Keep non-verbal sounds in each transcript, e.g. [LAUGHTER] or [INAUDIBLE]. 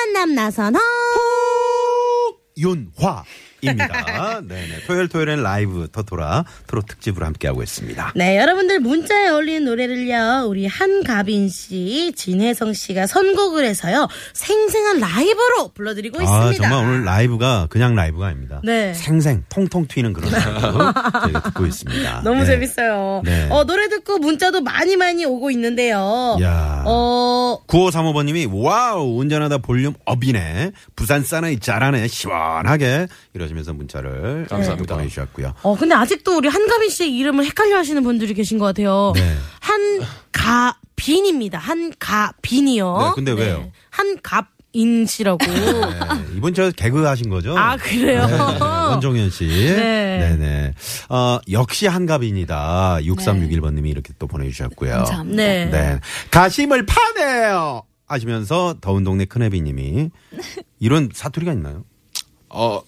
만남 나선홍. 윤화 입니다. 네네. 토요일 토요일엔 라이브 토토라 트롯 특집으로 함께하고 있습니다. 네, 여러분들 문자에 어울리는 노래를요, 우리 한가빈 씨, 진해성 씨가 선곡을 해서요, 생생한 라이브로 불러드리고 아, 있습니다. 정말 오늘 라이브가 그냥 라이브가 아닙니다. 네. 생생 통통 튀는 그런 라이브 [LAUGHS] 저희가 듣고 있습니다. 너무 네. 재밌어요. 네. 어, 노래 듣고 문자도 많이 많이 오고 있는데요. 야. 어, 9535번 님이 wow 운전하다 볼륨 up이네 부산 사나이 잘하네 시원하게 이러 시면서 문자를 감사합니다. 보내주셨고요. 어, 근데 아직도 우리 한가빈 씨의 이름을 헷갈려 하시는 분들이 계신 것 같아요. 네. 한가빈입니다. 한가빈이요. 네, 근데 왜요? 한갑 인 씨라고. [LAUGHS] 네, 이번 저 개그 하신 거죠? 아, 그래요? 네, 원종현 씨. 네. 네. 어, 역시 한갑입니다. 6361번님이 이렇게 또 보내주셨고요. 감사합니다. 네. 네. 가심을 파네요! 하시면서 더운 동네 큰애비님이 이런 사투리가 있나요? 어, 어,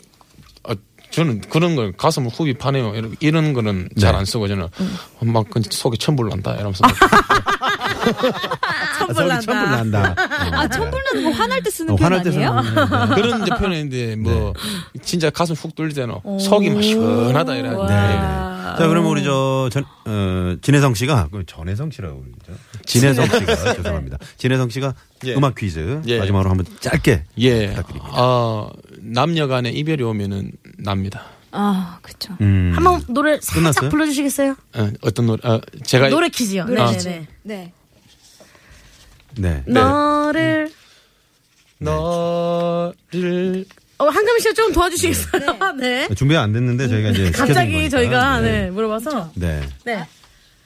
저는 그런 걸 가슴을 후비 파네요. 이런, 이런 거는 잘안 쓰고 저는 막그 속에 천불 난다 이러면서 천불 아, [LAUGHS] 천불 난다. 아, 천불 나는 거 화날 때 쓰는 어, 표현 화날 때 아니에요? 거. 그런 이제 표현인데 뭐 네. 진짜 가슴 훅 뚫리잖아. 속이 막 시원하다 이래. 와. 네. 자, 그러면 우리 저, 전, 어, 진혜성 씨가, 그 전혜성 씨라고 그러죠. 진혜성 씨가, [LAUGHS] 죄송합니다. 진혜성 씨가 예. 음악 퀴즈 예. 마지막으로 한번 짧게 예. 부탁드립니다. 어, 남녀간에 이별이 오면은 납니다. 아, 그쵸. 음. 한번 노래 살짝 끝났어요? 불러주시겠어요? 어, 어떤 노래? 어, 제가 노래 퀴즈요. 네네네. 네. 네. 너를 너를 어, 한가미 씨가 좀 도와주시겠어요? 네. [LAUGHS] 준비가 안 됐는데 저희가 이제 시켜드린 갑자기 거니까. 저희가 네. 네. 물어봐서 네. 네.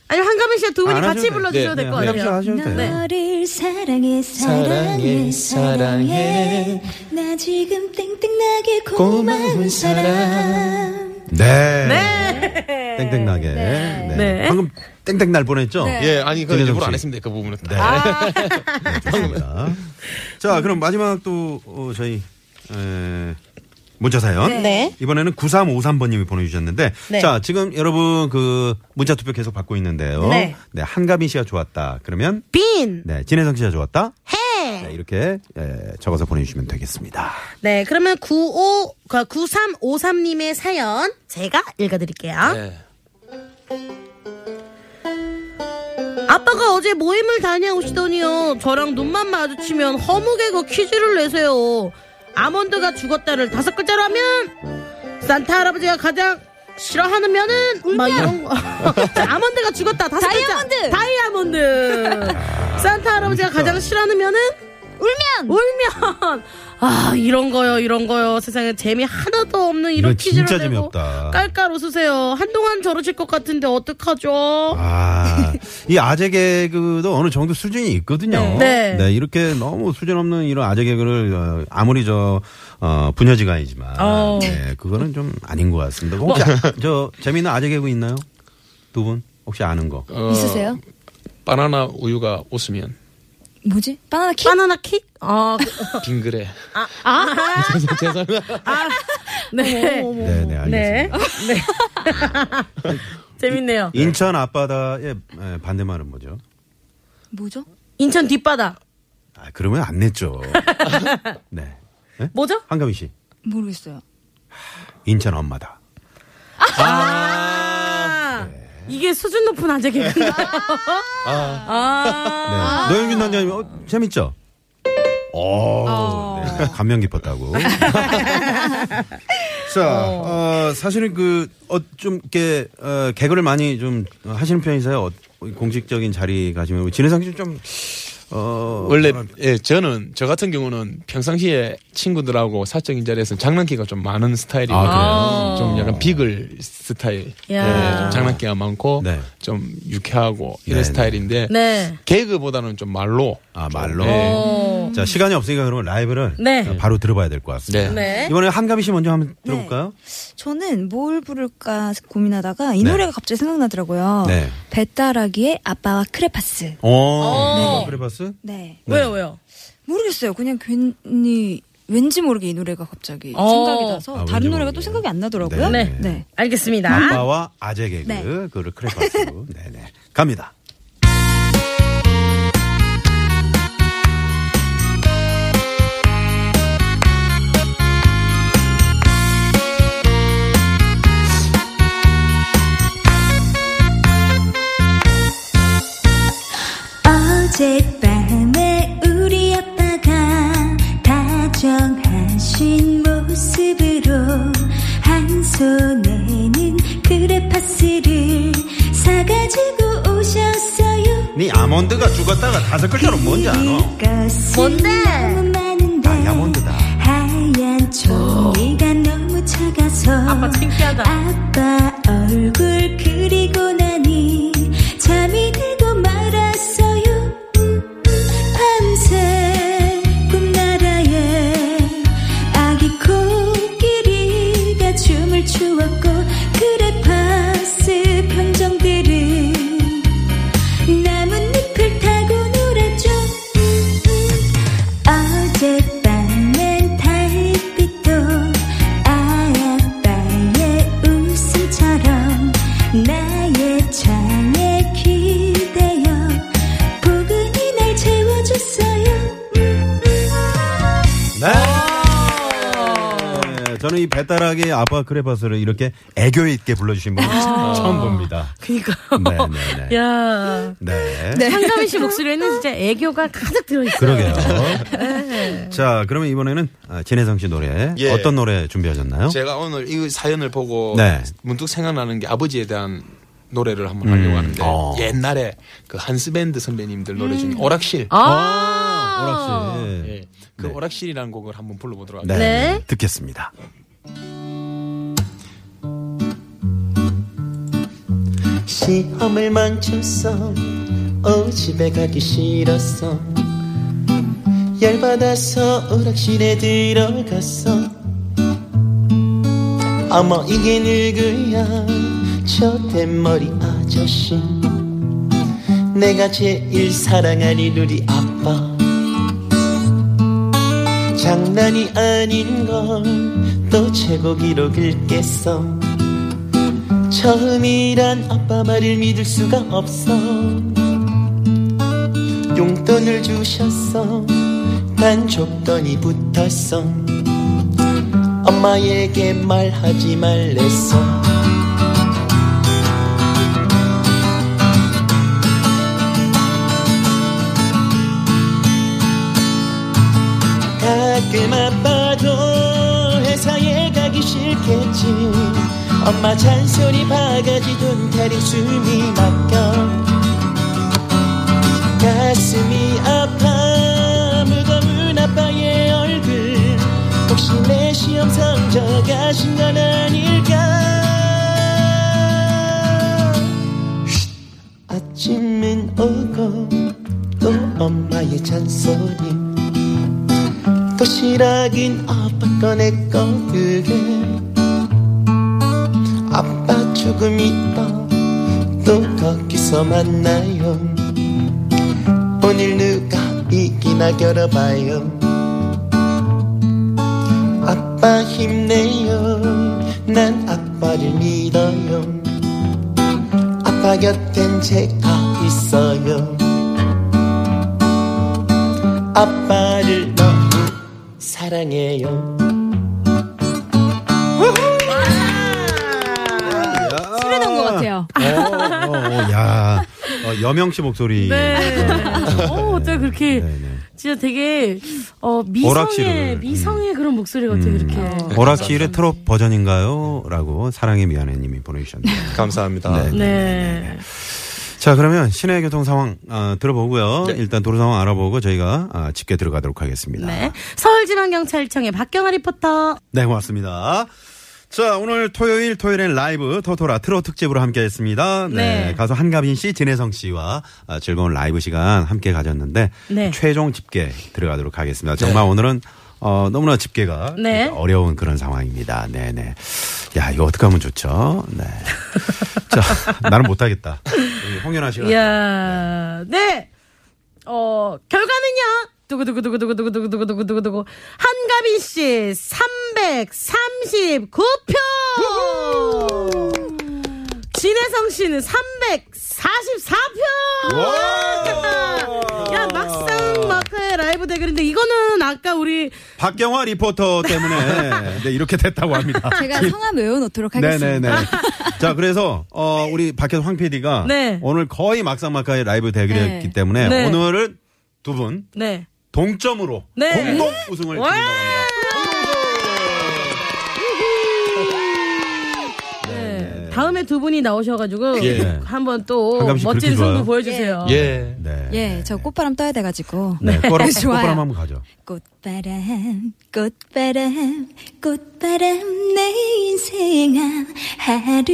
아니 한가미 씨와 두 분이 안 같이 하셔도 불러주셔도 돼. 될것 네, 같아요. 하셔도 돼요. 네. 너를 사랑해 사랑해 사랑해 나 지금 땡땡나게 고마운 사람 네. 네. 땡땡나게. 네. 네. 방금 땡땡 날 뻔했죠? 예, 아니 그 일부러 씨. 안 했습니다. 그 부분은. 네. 네, [LAUGHS] 좋습니다. 자, 그럼 마지막 또, 어, 저희, 에, 문자 사연. 네. 이번에는 9353번님이 보내주셨는데. 네. 자, 지금 여러분 그 문자 투표 계속 받고 있는데요. 네. 한가빈 씨가 좋았다. 그러면, 빈. 네, 진혜성 씨가 좋았다. 해. 네, 이렇게 에, 적어서 보내주시면 되겠습니다. 네. 그러면 95, 9353님의 사연 제가 읽어드릴게요. 네. 아빠가 어제 모임을 다녀오시더니요. 저랑 눈만 마주치면 허무개고 퀴즈를 내세요. 아몬드가 죽었다를 다섯 글자로 하면 산타 할아버지가 가장 싫어하는 면은 막 이런 거. [LAUGHS] 자, 아몬드가 죽었다 다섯 다이아몬드! 글자. 다이아몬드. 산타 할아버지가 가장 싫어하는 면은 울면! 울면. 아 이런 거요 이런 거요 세상에 재미 하나도 없는 이런 이거 퀴즈를 진짜 내고 재미없다. 깔깔 웃으세요. 한동안 저러실 것 같은데 어떡하죠? 아, 이 아재 개그도 어느 정도 수준이 있거든요. 네. 네. 이렇게 너무 수준 없는 이런 아재 개그를 어, 아무리 저 어, 분야지간이지만 어. 네, 그거는 좀 아닌 것 같습니다. 혹시 아, 저 재미있는 아재 개그 있나요? 두 분 혹시 아는 거? 어, 있으세요? 바나나 우유가 웃으면 뭐지? 바나나 킥? 바나나 킥? 아, 그- [LAUGHS] 빙그레. 아, 죄송합니다. 네. 네, 네, 네. 알겠습니다. 네. [LAUGHS] 재밌네요. 인천 앞바다의 에, 반대말은 뭐죠? 뭐죠? 인천 뒷바다. 아, 그러면 안 냈죠. [LAUGHS] 네. 네? 뭐죠? 한가미 씨. 모르겠어요. 인천 엄마다. 아, 이게 수준 높은 아재 개그인가요? [LAUGHS] 아. 네. 노영준 단장님, 어, 재밌죠? 오, 네. 감명 깊었다고. [LAUGHS] 자, 어, 사실은 그, 어, 좀, 이렇게, 어, 개그를 많이 좀 하시는 편이세요? 어, 공식적인 자리 가시면. 진혜상 씨 좀, 어 원래 예 저는 저 같은 경우는 평상시에 친구들하고 사적인 자리에서 장난기가 좀 많은 스타일이고 아, 좀 약간 비글 스타일 야. 예, 좀 장난기가 많고 네. 좀 유쾌하고 이런 네, 스타일인데 네. 개그보다는 좀 말로 아 말로. 네. 어. 자 시간이 없으니까 그러면 라이브를 네. 바로 들어봐야 될 것 같습니다. 네. 네. 이번에 한가미 씨 먼저 한번 들어볼까요? 저는 뭘 부를까 고민하다가 이 네. 노래가 갑자기 생각나더라고요. 네. 배따라기의 아빠와 크레파스. 어. 네. 크레파스? 네. 왜요, 왜요? 모르겠어요. 그냥 괜히 왠지 모르게 이 노래가 갑자기 어. 생각이 나서 아, 왠지 다른 노래가 모르게. 또 생각이 안 나더라고요. 네. 네. 네. 알겠습니다. 아빠와 아재 개그 네. 그를 크레파스. 네네. 갑니다. 아몬드가 죽었다가 다섯 글자로 뭔지 알아? 뭔데? 너무 많은데 다이아몬드다. 하얀 종이가 너무 작아서 아빠 창피하다. 아빠 얼굴 그리고 나니 잠이 들 저는 이 배따라기 아빠 크레파스를 이렇게 애교 있게 불러주신 분 처음 봅니다. 그니까. 네네네. 야. 네. 한가미 씨 목소리에는 진짜 애교가 가득 들어있어요. 그러게요. 자, 그러면 이번에는 아, 진혜성 씨 노래 예. 어떤 노래 준비하셨나요? 제가 오늘 이 사연을 보고 네. 문득 생각나는 게 아버지에 대한 노래를 한번 하려고 하는데 어. 옛날에 그 한스밴드 선배님들 노래 중에 음. 오락실 아. 오락실. 예, 그 오락실이라는 곡을 한번 불러보도록 네. 하겠습니다. 네. 듣겠습니다. 시험을 망쳤어 어 집에 가기 싫었어 열받아서 오락실에 들어갔어 어머 이게 누구야? 저 대머리 아저씨. 내가 제일 사랑하는 우리 아빠. 장난이 아닌 걸또 최고 기록을 깼어 처음이란 아빠 말을 믿을 수가 없어. 용돈을 주셨어. 난 줬더니 붙었어. 엄마에게 말하지 말랬어. 가끔 아빠도 회사에 가기 싫겠지 엄마 잔소리 바가지 돈 타령 숨이 막혀. 가슴이 아파. 무거운 아빠의 얼굴. 혹시 내 시험 성적 아신 건 아닐까? 쉿. 아침은 오고 또 엄마의 잔소리. 도시락은 아빠 꺼내꺼 그게 아빠 조금 있다 또 거기서 만나요. 오늘 누가 이기나 겨뤄봐요. 아빠 힘내요. 난 아빠를 믿어요. 아빠 곁엔 제가 있어요. 아빠를 너무 사랑해요 어, 여명 씨 목소리. 네. 어, 어떻게 그렇게. 네, 네. 진짜 되게, 어, 미성의, 오락실을, 미성의 그런 목소리 같아, 요 그렇게. 오락실의 트롯 버전인가요? 라고 사랑의 미안해 님이 보내주셨네요. 감사합니다. 네. 네. 자, 그러면 시내 교통 상황 어, 들어보고요. 일단 도로 상황 알아보고 저희가 어, 집계 들어가도록 하겠습니다. 네. 서울지방경찰청의 박경아 리포터. 네, 고맙습니다. 자, 오늘 토요일, 토요일엔 라이브 토토라 트롯 특집으로 함께 했습니다. 네. 네. 가수 한가빈 씨, 진해성 씨와 아, 즐거운 라이브 시간 함께 가졌는데, 네. 최종 집계 들어가도록 하겠습니다. 정말 오늘은 어, 너무나 집계가 네. 어려운 그런 상황입니다. 네네. 야, 이거 어떻게 하면 좋죠? 네. [LAUGHS] 자, 나는 못하겠다. 홍연아 씨가. 이야, 네. 어, 결과는요. 두구두구두구두구두구두구두구두구두구. 한가빈 씨, 339표! 진혜성 씨는 344표! [LAUGHS] 야, 막상 마크의 라이브 대결인데, 이거는 아까 우리, 박경화 리포터 때문에 [LAUGHS] 네, 이렇게 됐다고 합니다. 제가 성함 외워놓도록 하겠습니다. 네네네. [LAUGHS] 자, 그래서, 어, 우리 밖에서 황 PD가 네. 오늘 거의 막상막하의 라이브 대결이었기 네. 때문에 네. 오늘은 두분 네. 동점으로 네. 공동 우승을! 드린다고 합니다. 다음에 두 분이 나오셔가지고, 예. 한번 또 멋진 그렇게 좋아요? 승부 보여주세요. 예. 네. 예, 저 꽃바람 떠야 돼가지고. 네. [LAUGHS] 좋아요. 꼬바람 한번 가죠. 꽃바람 꽃바람 꽃바람 내 인생아 하루하루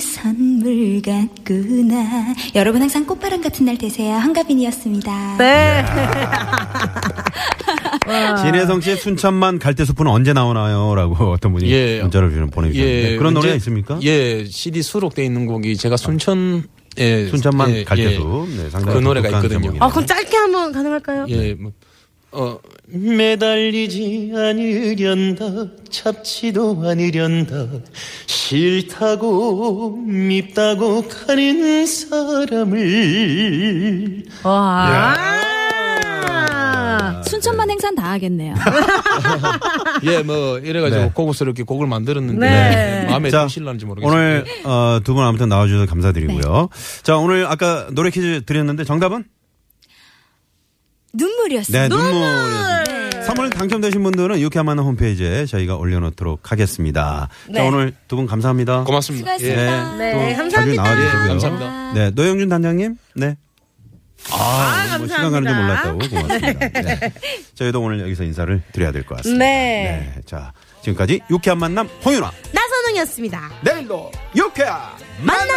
선물 같구나 여러분 항상 꽃바람 같은 날 되세요 한가빈이었습니다 네. [LAUGHS] 진혜성 씨의 순천만 갈대숲은 언제 나오나요? 라고 어떤 분이 예. 문자를 주는 보내주셨는데 그런 노래가 있습니까? 예, CD 수록돼 있는 곡이 제가 순천 예, 순천만 예, 갈대숲. 예. 네, 상당히 그 노래가 있거든요. 제목이네요. 아, 그럼 짧게 한번 가능할까요? 예, 뭐, 어, 매달리지 않으련다 잡지도 않으련다 싫다고 밉다고 가는 사람을 와. 순천만 행사는 다 하겠네요. [LAUGHS] 예, 뭐 이래가지고 네. 고급스럽게 곡을 만들었는데 네. 마음에 자, 드실런지 모르겠어요. 오늘 어, 두 분 아무튼 나와주셔서 감사드리고요. 자 오늘 아까 노래 퀴즈 드렸는데 정답은 눈물이었어요. 네 눈물이었습니다. 선물 당첨되신 분들은 유쾌한 만남 홈페이지에 저희가 올려놓도록 하겠습니다. 자 네. 오늘 두 분 감사합니다. 고맙습니다. 수고하셨습니다. 네, 또 감사합니다. 자주 나와주시고요. 감사합니다. 네 노영준 단장님 네. 아, 뭐 시간 가는 줄. 몰랐다고 고맙습니다. [LAUGHS] 네. 저희도 오늘 여기서 인사를 드려야 될 것 같습니다. 네. 자 지금까지 유쾌한 만남 홍윤아 나선홍이었습니다. 내일도 유쾌한 만나!